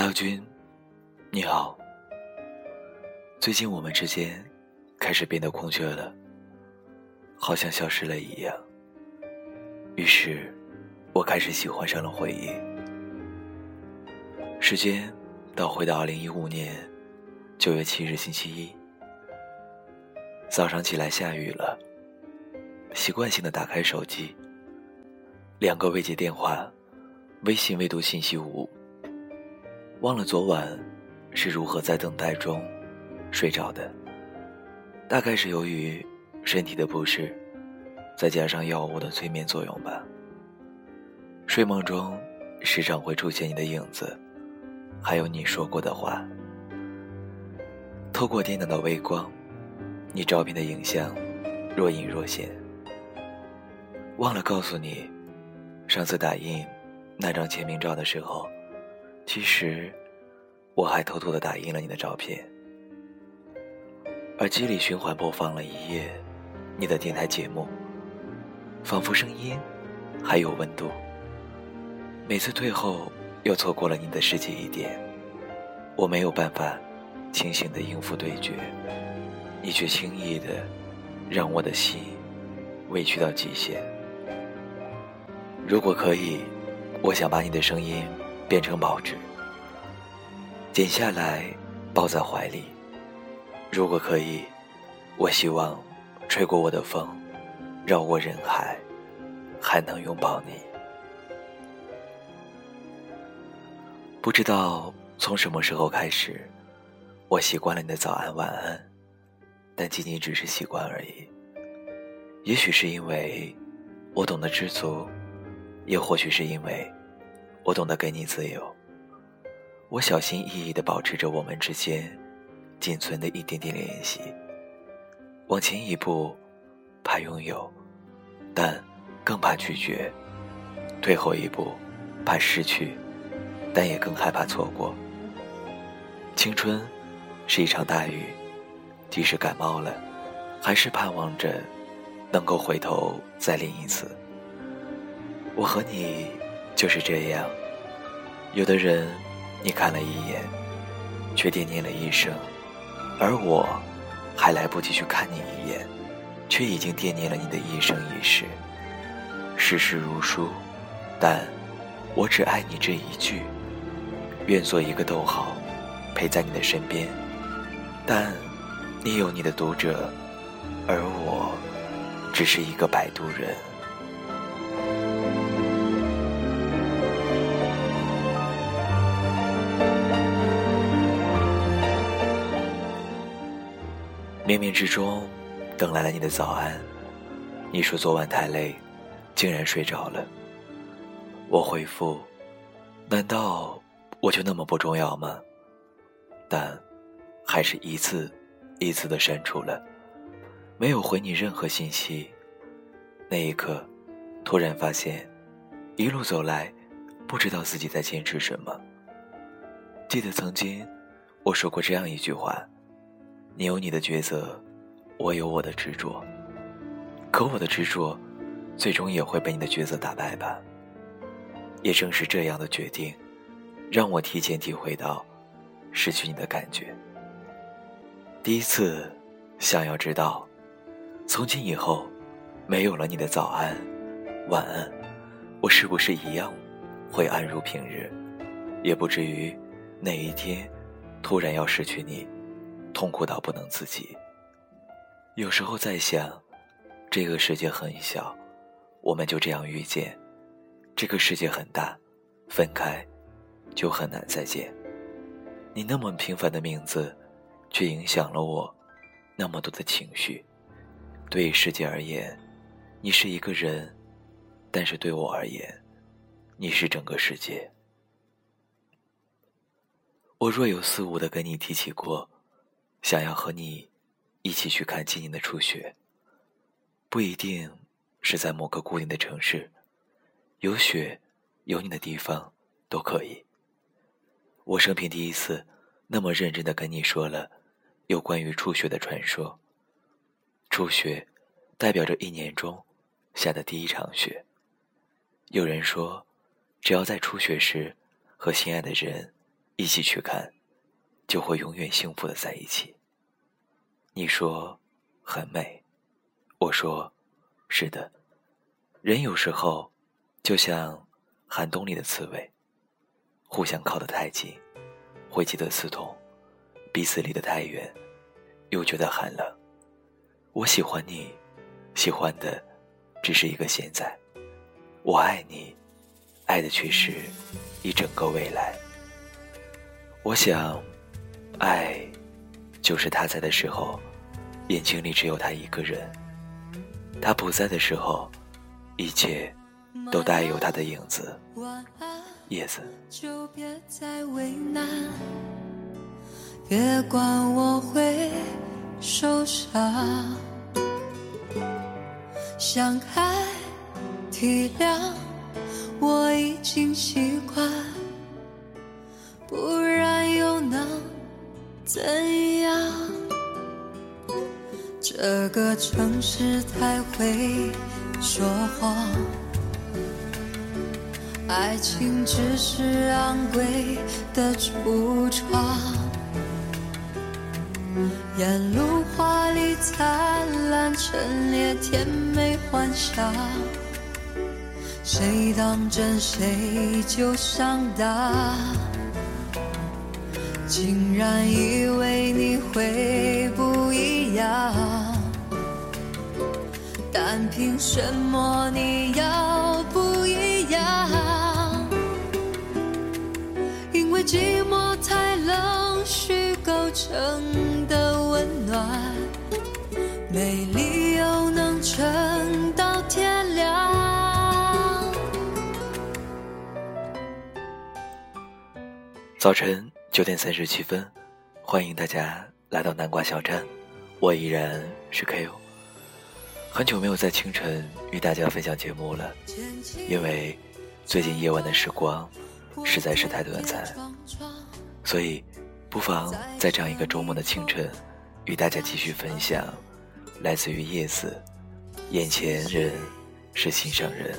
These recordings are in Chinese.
阿耀君，你好。最近我们之间开始变得空缺了，好像消失了一样。于是，我开始喜欢上了回忆。时间倒回到二零一五年九月七日星期一，早上起来下雨了，习惯性的打开手机，两个未接电话，微信未读信息无。忘了昨晚是如何在等待中睡着的，大概是由于身体的不适，再加上药物的催眠作用吧。睡梦中时常会出现你的影子，还有你说过的话。透过电脑的微光，你照片的影像若隐若现。忘了告诉你，上次打印那张签名照的时候。其实，我还偷偷的打印了你的照片，耳机里循环播放了一夜你的电台节目，仿佛声音还有温度。每次退后，又错过了你的世界一点，我没有办法清醒的应付对决，你却轻易的让我的心委屈到极限。如果可以，我想把你的声音。变成报纸，剪下来抱在怀里。如果可以，我希望吹过我的风，绕过人海，还能拥抱你。不知道从什么时候开始，我习惯了你的早安晚安，但仅仅只是习惯而已。也许是因为我懂得知足，也或许是因为。我懂得给你自由，我小心翼翼地保持着我们之间仅存的一点点联系。往前一步，怕拥有，但更怕拒绝；退后一步，怕失去，但也更害怕错过。青春是一场大雨，即使感冒了，还是盼望着能够回头再淋一次。我和你。就是这样，有的人你看了一眼，却惦念了一生；而我，还来不及去看你一眼，却已经惦念了你的一生一世。世事如书，但我只爱你这一句。愿做一个逗号，陪在你的身边。但你有你的读者，而我，只是一个摆渡人。冥冥之中，等来了你的早安。你说昨晚太累，竟然睡着了。我回复：难道我就那么不重要吗？但，还是一次一次的删除了，没有回你任何信息。那一刻，突然发现，一路走来，不知道自己在坚持什么。记得曾经，我说过这样一句话。你有你的抉择，我有我的执着。可我的执着，最终也会被你的抉择打败吧。也正是这样的决定，让我提前体会到失去你的感觉。第一次，想要知道，从今以后，没有了你的早安、晚安，我是不是一样会安如平日，也不至于哪一天突然要失去你。痛苦到不能自己。有时候在想，这个世界很小，我们就这样遇见；这个世界很大，分开就很难再见。你那么平凡的名字，却影响了我那么多的情绪。对于世界而言，你是一个人；但是对我而言，你是整个世界。我若有似无的跟你提起过。想要和你一起去看今年的初雪，不一定是在某个固定的城市，有雪有你的地方都可以。我生平第一次那么认真的跟你说了有关于初雪的传说。初雪代表着一年中下的第一场雪。有人说，只要在初雪时和心爱的人一起去看，就会永远幸福的在一起。你说很美，我说是的。人有时候就像寒冬里的刺猬，互相靠得太近，会觉得刺痛；彼此离得太远，又觉得寒冷。我喜欢你，喜欢的只是一个现在；我爱你，爱的却是一整个未来。我想，爱就是他在的时候，眼睛里只有他一个人；他不在的时候，一切都带有他的影子。叶子。就别再为难，别管我会。受伤，相爱体谅，我已经习惯，不然怎样？这个城市太会说谎，爱情只是昂贵的橱窗。沿路华丽灿烂，陈列甜美幻想，谁当真谁就上当，竟然以为你会不一样，但凭什么你要不一样？因为寂寞太冷，虚构成的温。暖，没理由能撑到天亮。早晨九点三十七分，欢迎大家来到南瓜小站，我依然是 Ko。很久没有在清晨与大家分享节目了，因为最近夜晚的时光实在是太短暂，所以不妨在这样一个周末的清晨。与大家继续分享，来自于叶子，眼前人是心上人，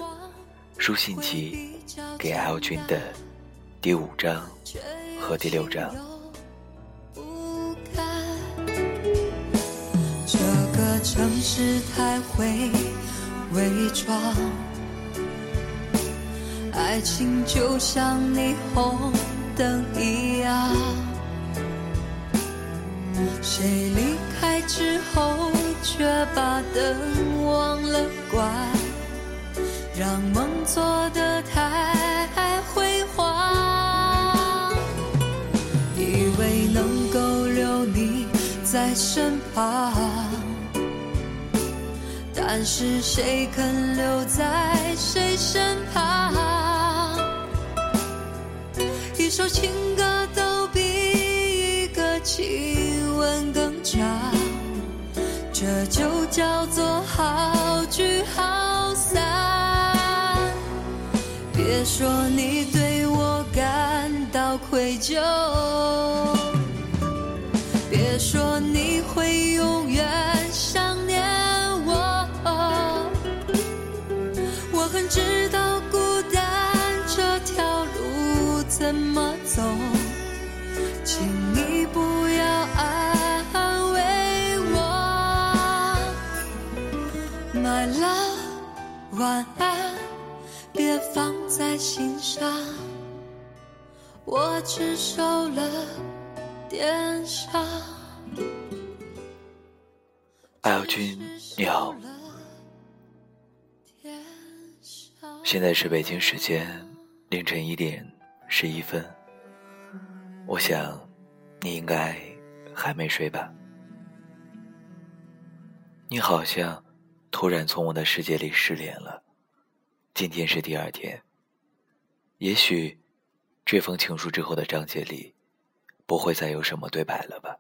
书信集给 L 君的第五章和第六章。这个城市太会伪装，爱情就像霓虹灯一样。谁离开之后，却把灯忘了关，让梦做的身旁，但是谁肯留在谁身旁？一首情歌都比一个亲吻。更长，这就叫做好聚好散。别说你对我感到愧疚，晚安，别放在心上。我只受了点伤。艾尔君，你好。现在是北京时间凌晨一点十一分。我想，你应该还没睡吧？你好像。突然从我的世界里失联了。今天是第二天。也许，这封情书之后的章节里，不会再有什么对白了吧？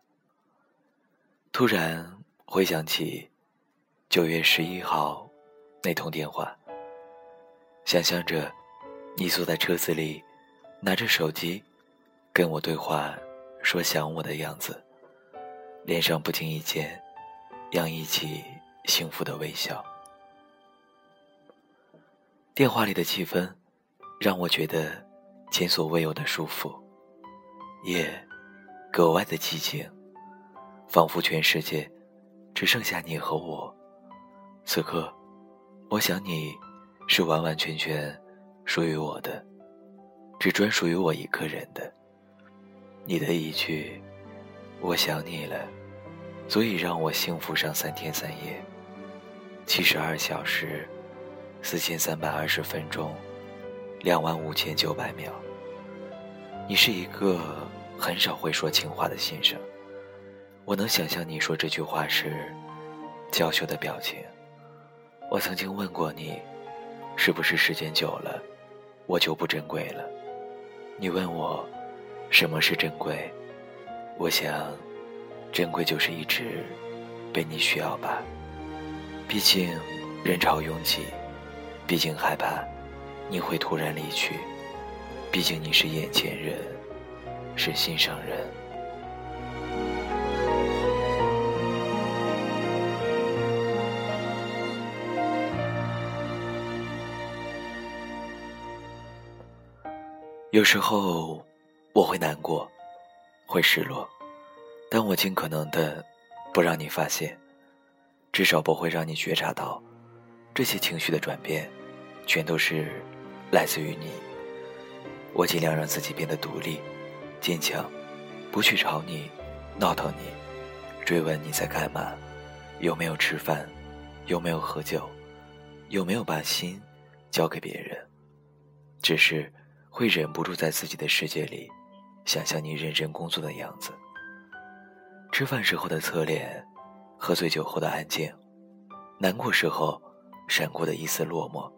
突然回想起九月十一号那通电话，想象着你坐在车子里，拿着手机跟我对话，说想我的样子，脸上不经意间洋溢起。幸福的微笑。电话里的气氛，让我觉得前所未有的舒服。夜格外的寂静，仿佛全世界只剩下你和我。此刻，我想你是完完全全属于我的，只专属于我一个人的。你的一句“我想你了”，足以让我幸福上三天三夜。七十二小时，四千三百二十分钟，两万五千九百秒。你是一个很少会说情话的先生，我能想象你说这句话时娇羞的表情。我曾经问过你，是不是时间久了，我就不珍贵了？你问我，什么是珍贵？我想，珍贵就是一直被你需要吧。毕竟人潮拥挤，毕竟害怕你会突然离去，毕竟你是眼前人，是心上人。有时候我会难过，会失落，但我尽可能的不让你发现。至少不会让你觉察到，这些情绪的转变，全都是来自于你。我尽量让自己变得独立、坚强，不去吵你、闹腾你，追问你在干嘛，有没有吃饭，有没有喝酒，有没有把心交给别人。只是会忍不住在自己的世界里，想象你认真工作的样子，吃饭时候的侧脸。喝醉酒后的安静，难过时候闪过的一丝落寞，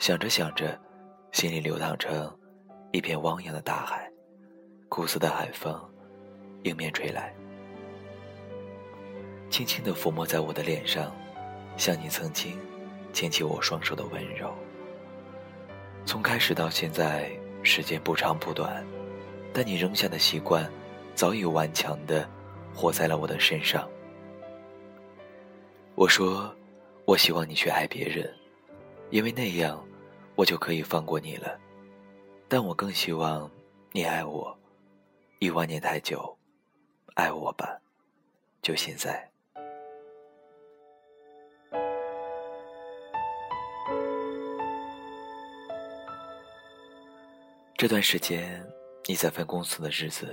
想着想着，心里流淌成一片汪洋的大海，苦涩的海风迎面吹来，轻轻地抚摸在我的脸上，像你曾经牵起我双手的温柔。从开始到现在，时间不长不短，但你扔下的习惯，早已顽强的活在了我的身上。我说，我希望你去爱别人，因为那样，我就可以放过你了。但我更希望你爱我，一万年太久，爱我吧，就现在。这段时间，你在分公司的日子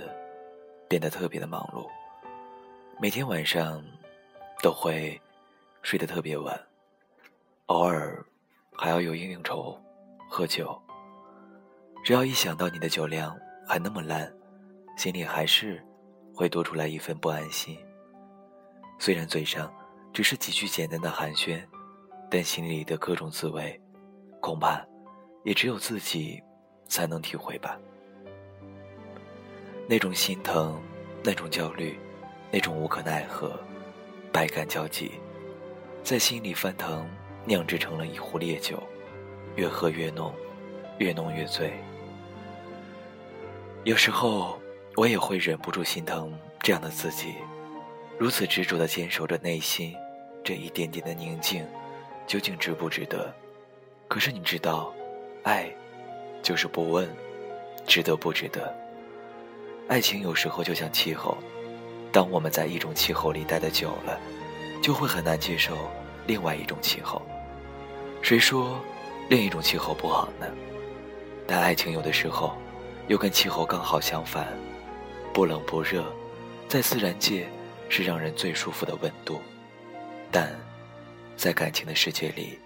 变得特别的忙碌，每天晚上都会。睡得特别晚，偶尔还要有应酬、喝酒。只要一想到你的酒量还那么烂，心里还是会多出来一份不安心。虽然嘴上只是几句简单的寒暄，但心里的各种滋味，恐怕也只有自己才能体会吧。那种心疼，那种焦虑，那种无可奈何，百感交集。在心里翻腾，酿制成了一壶烈酒，越喝越浓，越浓越醉。有时候我也会忍不住心疼这样的自己，如此执着的坚守着内心这一点点的宁静，究竟值不值得？可是你知道，爱就是不问值得不值得。爱情有时候就像气候，当我们在一种气候里待得久了。就会很难接受另外一种气候。谁说另一种气候不好呢？但爱情有的时候又跟气候刚好相反，不冷不热，在自然界是让人最舒服的温度，但在感情的世界里，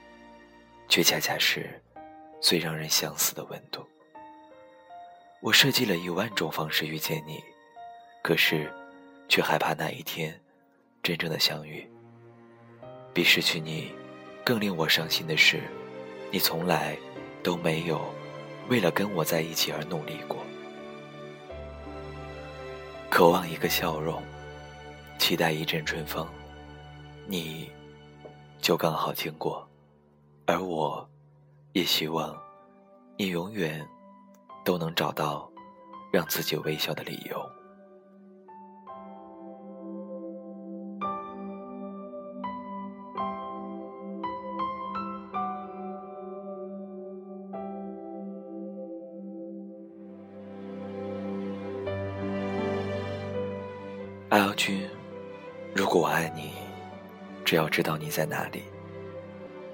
却恰恰是最让人想死的温度。我设计了一万种方式遇见你，可是却害怕那一天真正的相遇。比失去你更令我伤心的是，你从来都没有为了跟我在一起而努力过。渴望一个笑容，期待一阵春风，你就刚好经过，而我，也希望你永远都能找到让自己微笑的理由。只要知道你在哪里，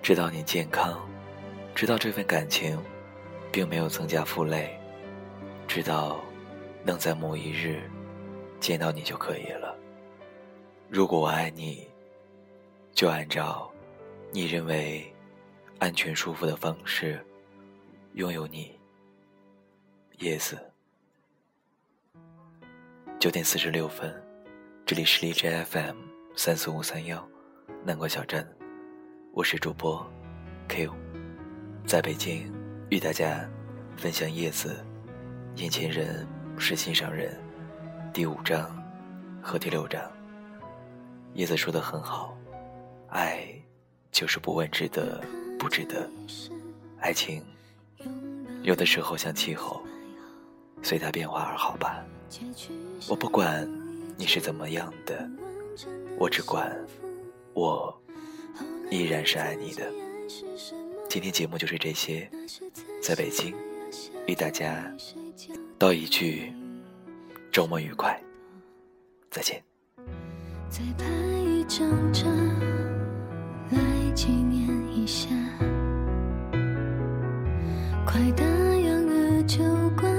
知道你健康，知道这份感情并没有增加负累，知道能在某一日见到你就可以了。如果我爱你，就按照你认为安全舒服的方式拥有你。叶子，九点四十六分。这里是荔枝 FM 三四五三幺，南国小镇，我是主播 Q，在北京与大家分享《叶子》，眼前人是心上人，第五章和第六章。叶子说的很好，爱就是不问值得不值得，爱情有的时候像气候，随它变化而好吧。我不管。你是怎么样的？我只管，我依然是爱你的。今天节目就是这些，在北京，与大家道一句周末愉快，再见。再拍一张照来纪念一下，快打烊的酒馆，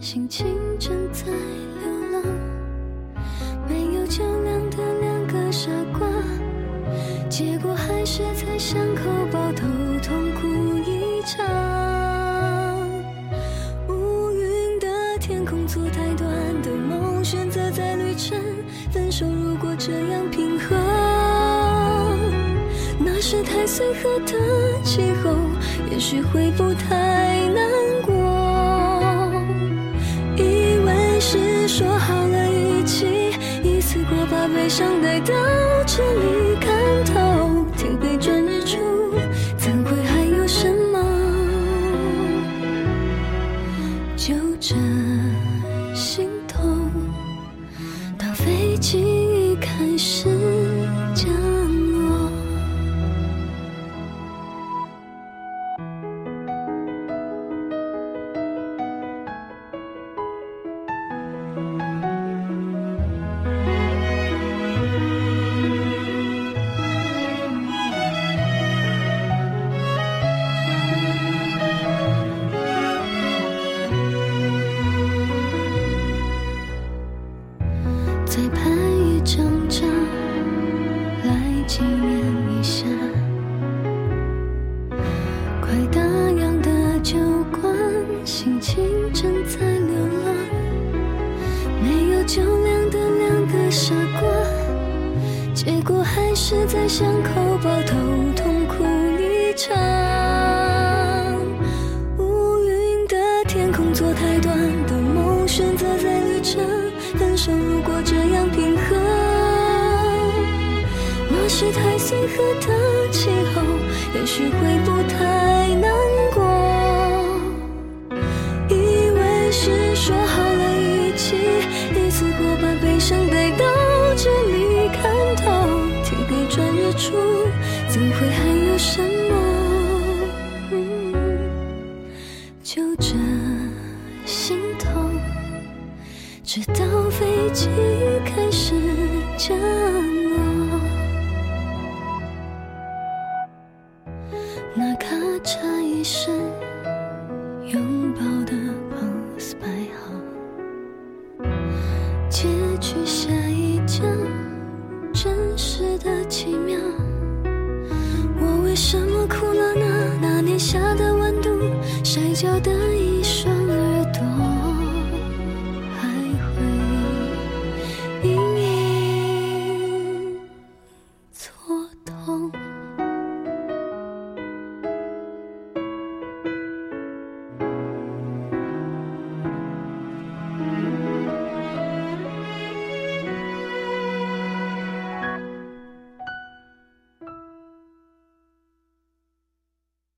心情正在流浪。没有酒量果还是在巷口抱头痛哭一场。乌云的天空，做太短的梦，选择在旅程。分手如果这样平和，那是太随和的气候，也许会不太难过。以为是说好了一起。一次过，把悲伤带到这里，